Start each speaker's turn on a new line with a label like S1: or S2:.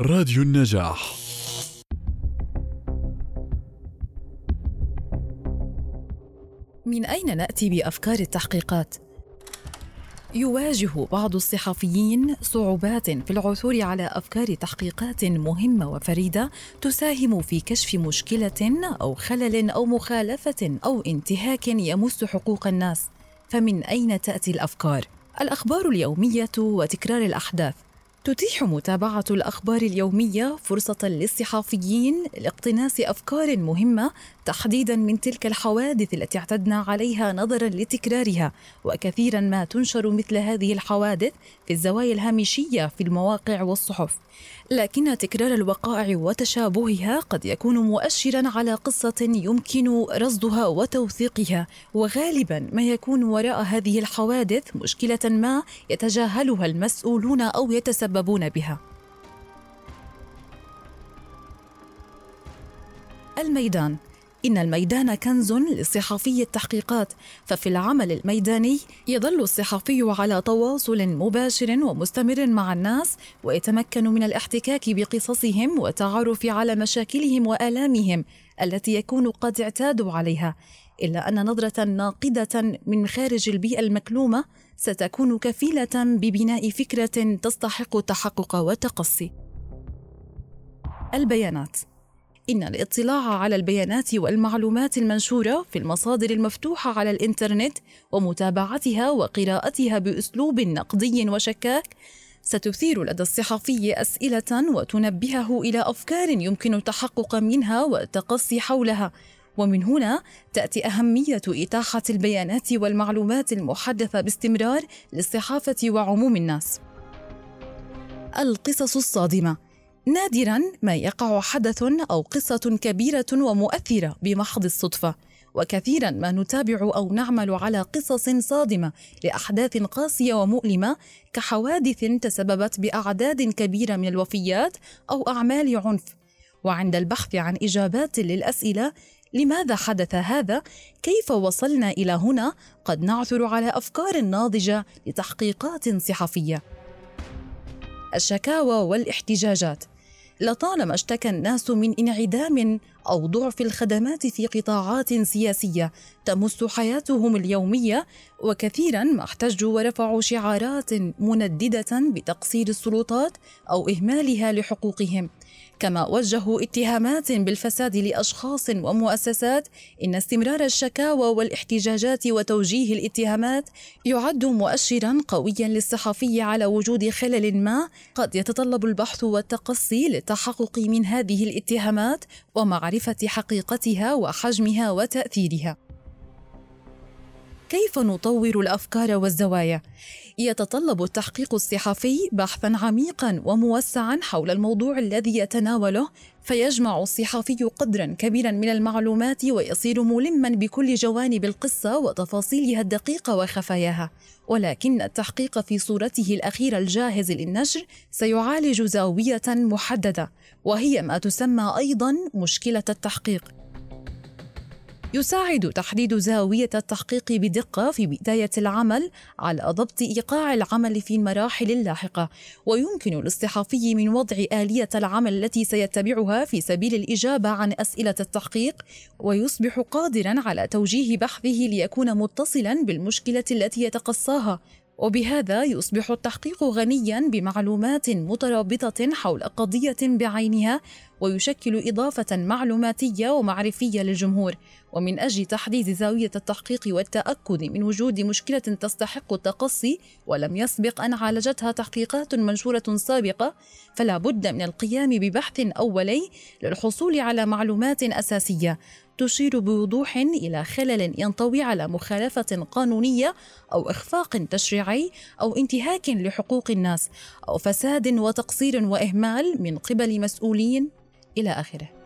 S1: راديو النجاح.
S2: من أين نأتي بأفكار التحقيقات؟ يواجه بعض الصحفيين صعوبات في العثور على أفكار تحقيقات مهمة وفريدة تساهم في كشف مشكلة أو خلل أو مخالفة أو انتهاك يمس حقوق الناس. فمن أين تأتي الأفكار؟ الأخبار اليومية وتكرار الأحداث. تتيح متابعة الأخبار اليومية فرصة للصحافيين لاقتناص أفكار مهمة تحديدا من تلك الحوادث التي اعتدنا عليها نظرا لتكرارها. وكثيرا ما تنشر مثل هذه الحوادث في الزوايا الهامشية في المواقع والصحف. لكن تكرار الوقائع وتشابهها قد يكون مؤشرا على قصة يمكن رصدها وتوثيقها. وغالبا ما يكون وراء هذه الحوادث مشكلة ما يتجاهلها المسؤولون أو يتسببون بها. الميدان. إن الميدان كنز لصحفي التحقيقات ففي العمل الميداني يظل الصحفي على تواصل مباشر ومستمر مع الناس ويتمكن من الاحتكاك بقصصهم والتعرف على مشاكلهم وآلامهم التي يكون قد اعتادوا عليها. إلا أن نظرة ناقدة من خارج البيئة المكلومة ستكون كفيلة ببناء فكرة تستحق التحقق والتقصي. البيانات إن الاطلاع على البيانات والمعلومات المنشورة في المصادر المفتوحة على الإنترنت ومتابعتها وقراءتها بأسلوب نقدي وشكاك ستثير لدى الصحفي أسئلة وتنبهه إلى أفكار يمكن التحقق منها والتقصي حولها ومن هنا تأتي أهمية إتاحة البيانات والمعلومات المحدثة باستمرار للصحافة وعموم الناس. القصص الصادمة نادرا ما يقع حدث أو قصة كبيرة ومؤثرة بمحض الصدفة. وكثيرا ما نتابع أو نعمل على قصص صادمة لأحداث قاسية ومؤلمة كحوادث تسببت بأعداد كبيرة من الوفيات أو أعمال عنف. وعند البحث عن إجابات للأسئلة لماذا حدث هذا؟ كيف وصلنا إلى هنا؟ قد نعثر على أفكار ناضجة لتحقيقات صحفية. الشكاوى والاحتجاجات. لطالما اشتكى الناس من انعدام أو ضعف الخدمات في قطاعات سياسية تمس حياتهم اليومية وكثيرا ما احتجوا ورفعوا شعارات منددة بتقصير السلطات أو إهمالها لحقوقهم. كما وجهوا اتهامات بالفساد لأشخاص ومؤسسات إن استمرار الشكاوى والاحتجاجات وتوجيه الاتهامات يعد مؤشرا قويا للصحفي على وجود خلل ما قد يتطلب البحث والتقصي للتحقق من هذه الاتهامات ومعرفة حقيقتها وحجمها وتأثيرها. كيف نطور الأفكار والزوايا؟ يتطلب التحقيق الصحفي بحثا عميقا وموسعا حول الموضوع الذي يتناوله فيجمع الصحفي قدرا كبيرا من المعلومات ويصير ملما بكل جوانب القصة وتفاصيلها الدقيقة وخفاياها. ولكن التحقيق في صورته الاخيره الجاهز للنشر سيعالج زاوية محددة وهي ما تسمى أيضا مشكلة التحقيق. يساعد تحديد زاوية التحقيق بدقة في بداية العمل على ضبط إيقاع العمل في المراحل اللاحقة. ويمكن للصحفي من وضع آلية العمل التي سيتبعها في سبيل الإجابة عن أسئلة التحقيق ويصبح قادرا على توجيه بحثه ليكون متصلا بالمشكلة التي يتقصاها. وبهذا يصبح التحقيق غنيا بمعلومات مترابطة حول قضية بعينها ويشكل إضافة معلوماتية ومعرفية للجمهور. ومن أجل تحديد زاوية التحقيق والتأكد من وجود مشكلة تستحق التقصي ولم يسبق أن عالجتها تحقيقات منشورة سابقة فلا بد من القيام ببحث أولي للحصول على معلومات أساسية. تشير بوضوح إلى خلل ينطوي على مخالفة قانونية أو إخفاق تشريعي أو انتهاك لحقوق الناس أو فساد وتقصير وإهمال من قبل مسؤولين إلى آخره.